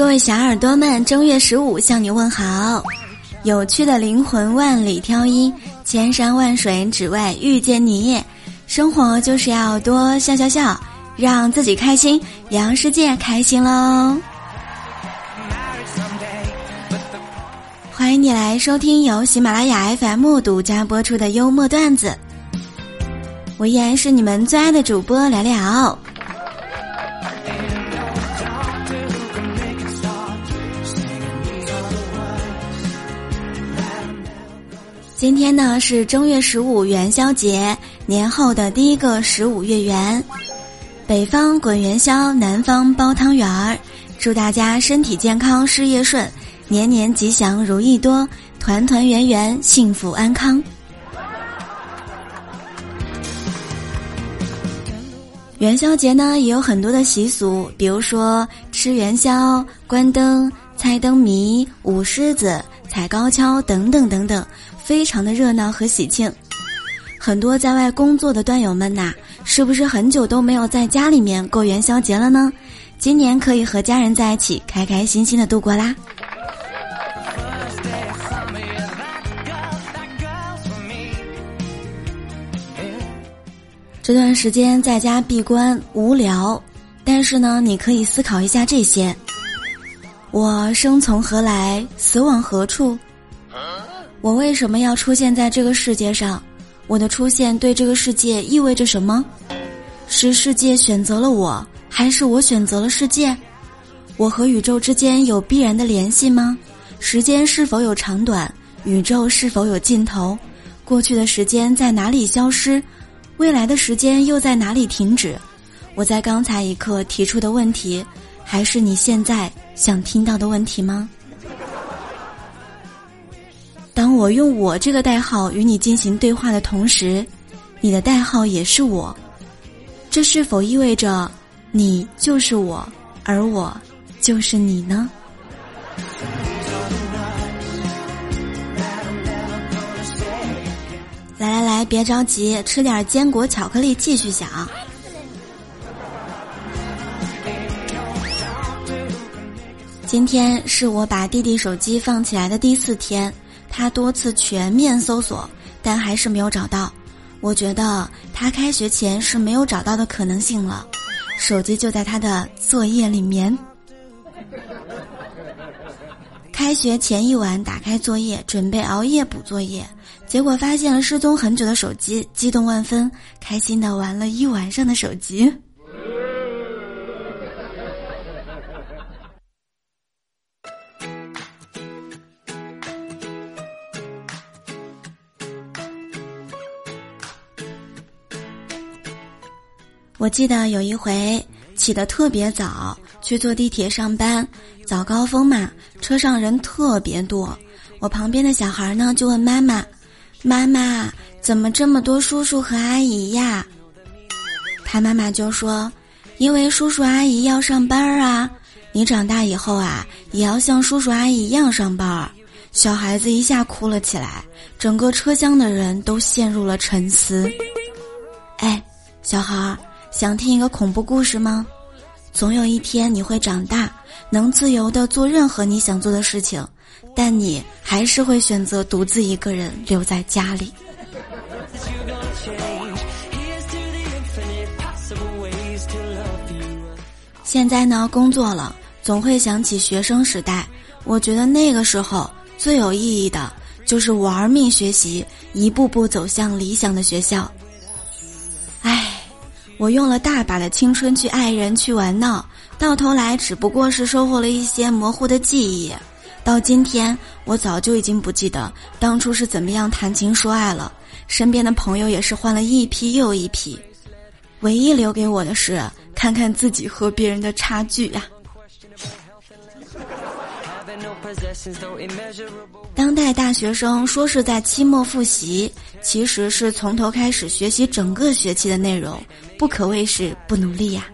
各位小耳朵们，正月十五向你问好。有趣的灵魂万里挑一，千山万水只为遇见你。生活就是要多笑笑笑，让自己开心，让世界开心喽。欢迎你来收听由喜马拉雅 FM 独家播出的幽默段子。我依然是你们最爱的主播聊聊。今天呢是正月十五元宵节，年后的第一个十五月圆，北方滚元宵，南方包汤圆儿。祝大家身体健康，事业顺，年年吉祥，如意多，团团圆圆，幸福安康。元宵节呢也有很多的习俗，比如说吃元宵、关灯、猜灯谜、舞狮子、踩高跷等等等等。非常的热闹和喜庆，很多在外工作的段友们呐，是不是很久都没有在家里面过元宵节了呢？今年可以和家人在一起，开开心心的度过啦。这段时间在家闭关无聊，但是呢，你可以思考一下这些：我生从何来，死往何处？我为什么要出现在这个世界上？我的出现对这个世界意味着什么？是世界选择了我，还是我选择了世界？我和宇宙之间有必然的联系吗？时间是否有长短？宇宙是否有尽头？过去的时间在哪里消失？未来的时间又在哪里停止？我在刚才一刻提出的问题，还是你现在想听到的问题吗？我用我这个代号与你进行对话的同时，你的代号也是我，这是否意味着你就是我，而我就是你呢？来来来，别着急，吃点坚果巧克力，继续想。今天是我把弟弟手机放起来的第四天。他多次全面搜索，但还是没有找到。我觉得他开学前是没有找到的可能性了。手机就在他的作业里面。开学前一晚打开作业，准备熬夜补作业，结果发现了失踪很久的手机，激动万分，开心的玩了一晚上的手机。我记得有一回起得特别早，去坐地铁上班，早高峰嘛，车上人特别多。我旁边的小孩呢就问妈妈：“妈妈，怎么这么多叔叔和阿姨呀？”他妈妈就说：“因为叔叔阿姨要上班啊，你长大以后啊，也要像叔叔阿姨一样上班。”小孩子一下哭了起来，整个车厢的人都陷入了沉思。哎，小孩儿。想听一个恐怖故事吗？总有一天你会长大，能自由的做任何你想做的事情，但你还是会选择独自一个人留在家里。现在呢，工作了，总会想起学生时代。我觉得那个时候最有意义的，就是玩命学习，一步步走向理想的学校。我用了大把的青春去爱人去玩闹，到头来只不过是收获了一些模糊的记忆。到今天，我早就已经不记得当初是怎么样谈情说爱了。身边的朋友也是换了一批又一批，唯一留给我的是看看自己和别人的差距呀。当代大学生说是在期末复习，其实是从头开始学习整个学期的内容，不可谓是不努力呀。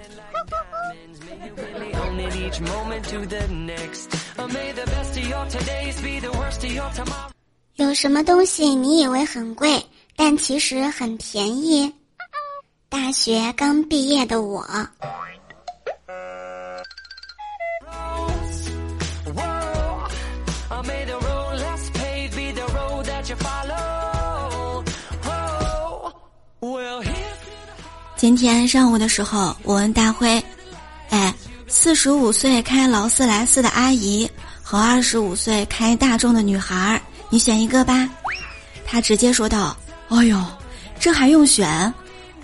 有什么东西你以为很贵，但其实很便宜？大学刚毕业的我。今天上午的时候，我问大辉：“哎，四十五岁开劳斯莱斯的阿姨和二十五岁开大众的女孩，你选一个吧。”他直接说道：“哎呦，这还用选？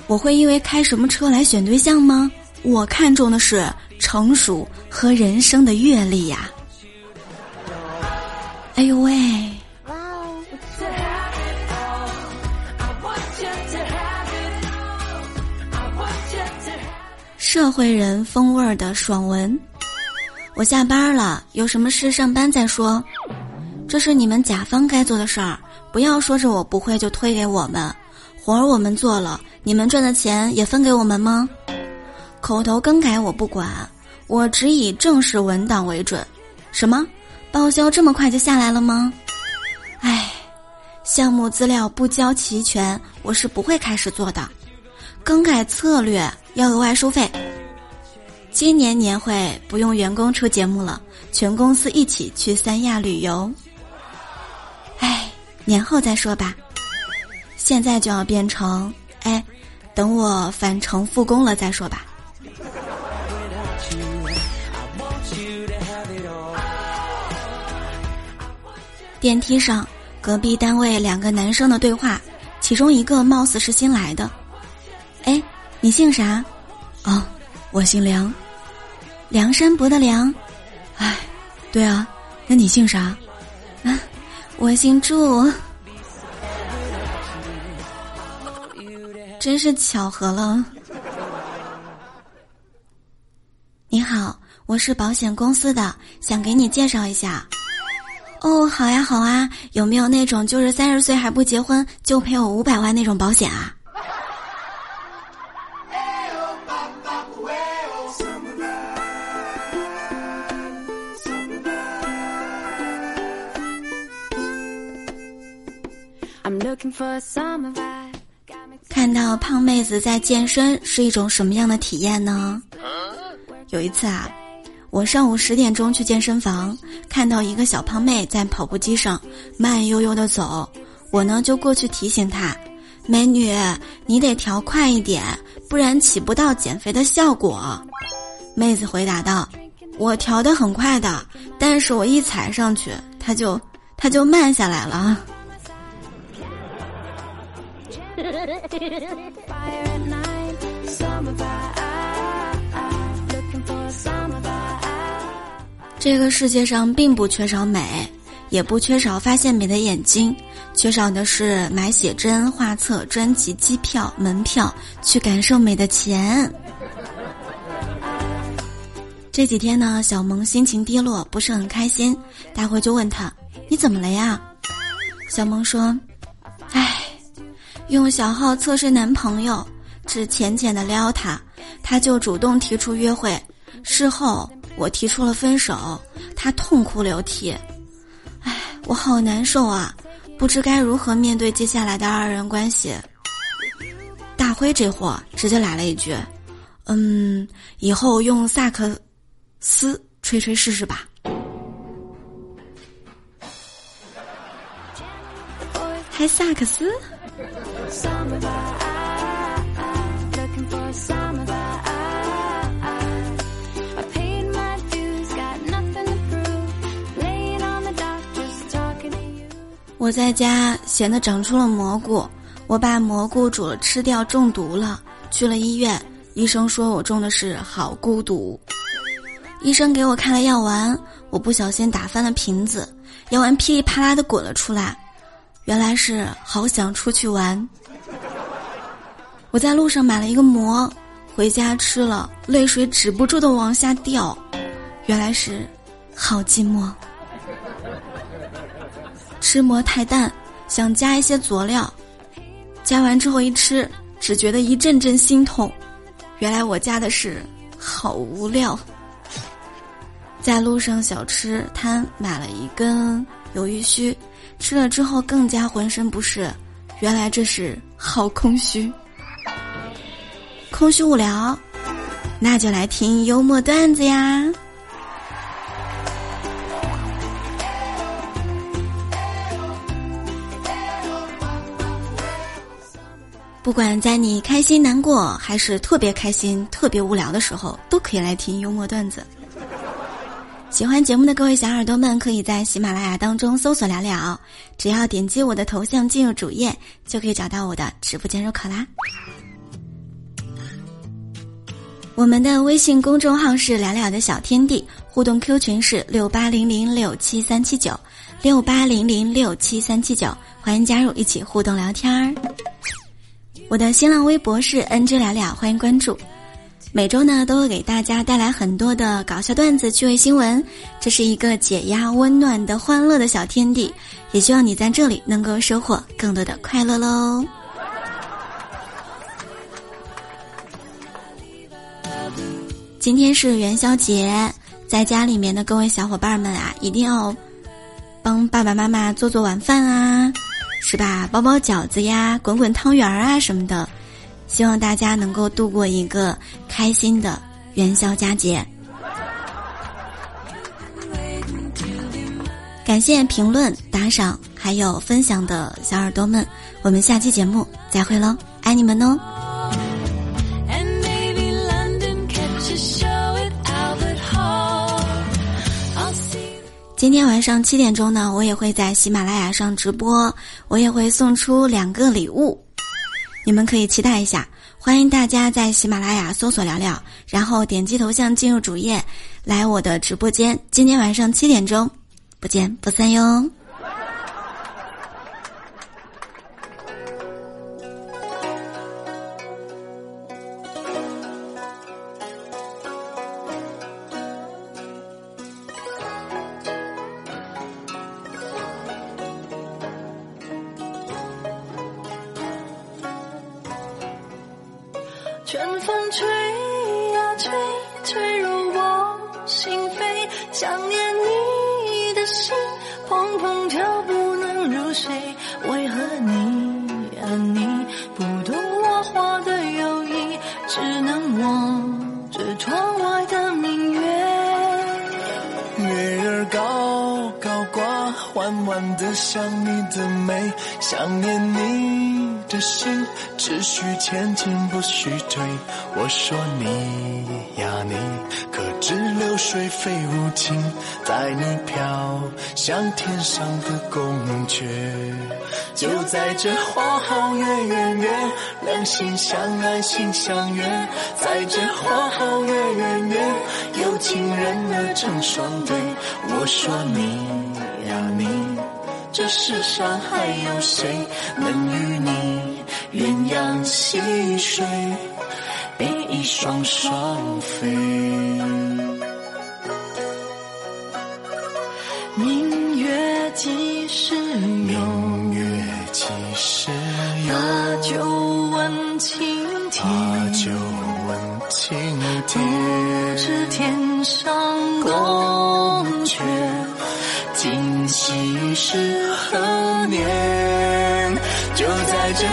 我会因为开什么车来选对象吗？我看重的是成熟和人生的阅历呀。”哎呦喂！社会人风味儿的爽文。我下班了，有什么事上班再说。这是你们甲方该做的事儿，不要说着我不会就推给我们。活儿我们做了，你们赚的钱也分给我们吗？口头更改我不管，我只以正式文档为准。什么？报销这么快就下来了吗？唉，项目资料不交齐全，我是不会开始做的。更改策略要额外收费。今年年会不用员工出节目了，全公司一起去三亚旅游。唉，年后再说吧。现在就要变成，哎，等我返程复工了再说吧。电梯上，隔壁单位两个男生的对话，其中一个貌似是新来的。你姓啥？哦，我姓梁，梁山伯的梁。哎，对啊，那你姓啥？啊，我姓祝。真是巧合了。你好，我是保险公司的，想给你介绍一下。哦，好呀，好啊，有没有那种就是三十岁还不结婚就赔我五百万那种保险啊？看到胖妹子在健身是一种什么样的体验呢？有一次啊。我上午十点钟去健身房，看到一个小胖妹在跑步机上慢悠悠的走，我呢就过去提醒她：“美女，你得调快一点，不然起不到减肥的效果。”妹子回答道：“我调的很快的，但是我一踩上去，它就它就慢下来了。”这个世界上并不缺少美，也不缺少发现美的眼睛，缺少的是买写真、画册、专辑、机票、门票去感受美的钱。这几天呢，小萌心情低落，不是很开心，大辉就问他：“你怎么了呀？”小萌说：“，用小号测试男朋友，只浅浅的撩他，他就主动提出约会，事后。”我提出了分手，他痛哭流涕，唉，我好难受啊，不知该如何面对接下来的二人关系。大辉这货直接来了一句：“嗯，以后用萨克斯吹吹试试吧。”还萨克斯？我在家闲的长出了蘑菇，我把蘑菇煮了吃掉，中毒了。去了医院，医生说我中的是好孤独。医生给我开了药丸，我不小心打翻了瓶子，药丸噼里啪啦的滚了出来，原来是好想出去玩。我在路上买了一个馍，回家吃了，泪水止不住的往下掉，原来是好寂寞。吃馍太淡，想加一些佐料，加完之后一吃，只觉得一阵阵心痛。原来我加的是好无聊。在路上小吃摊买了一根鱿鱼须，吃了之后更加浑身不适。原来这是好空虚。空虚无聊，那就来听幽默段子呀。不管在你开心、难过，还是特别开心、特别无聊的时候，都可以来听幽默段子。喜欢节目的各位小耳朵们，可以在喜马拉雅当中搜索“聊聊”，只要点击我的头像进入主页，就可以找到我的直播间入口啦。我们的微信公众号是“聊聊的小天地”，互动 Q 群是六八零零六七三七九六八零零六七三七九，欢迎加入一起互动聊天儿。我的新浪微博是 N J 聊聊，欢迎关注。每周呢都会给大家带来很多的搞笑段子、趣味新闻，这是一个解压、温暖的、欢乐的小天地。也希望你在这里能够收获更多的快乐喽。今天是元宵节，在家里面的各位小伙伴们啊，一定要帮爸爸妈妈做做晚饭啊。是吧？包包饺子呀，滚滚汤圆儿啊什么的，希望大家能够度过一个开心的元宵佳节。感谢评论、打赏还有分享的小耳朵们，我们下期节目再会喽，爱你们哦！今天晚上七点钟呢，我也会在喜马拉雅上直播，我也会送出两个礼物，你们可以期待一下。欢迎大家在喜马拉雅搜索“聊聊”，然后点击头像进入主页，来我的直播间。今天晚上七点钟，不见不散哟。春风吹呀吹，吹入我心扉。想念你的心，砰砰跳，不能入睡。为何你啊你不懂我话的友谊，只能望着窗外的明月。月儿高高挂，缓缓的想你的美，想念你。的心只许前进不许退，我说你呀你，可知流水非无情，在你飘向天上的宫阙。就在这花好月圆月，两心相爱心相悦，在这花好月圆月，有情人儿成双对，我说你呀你。这世上还有谁能与你鸳鸯戏水，比翼双双飞？明月几时有？明月几时有？把酒问青天。把酒问青天。不知天上宫阙。今夕是何年？就在这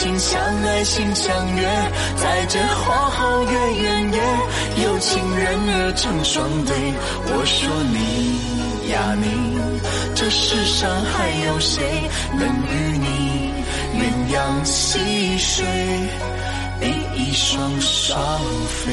心相爱心相悦。在这花好月圆夜，有情人儿成双对。我说你呀你，这世上还有谁能与你鸳鸯戏水，比翼双双飞？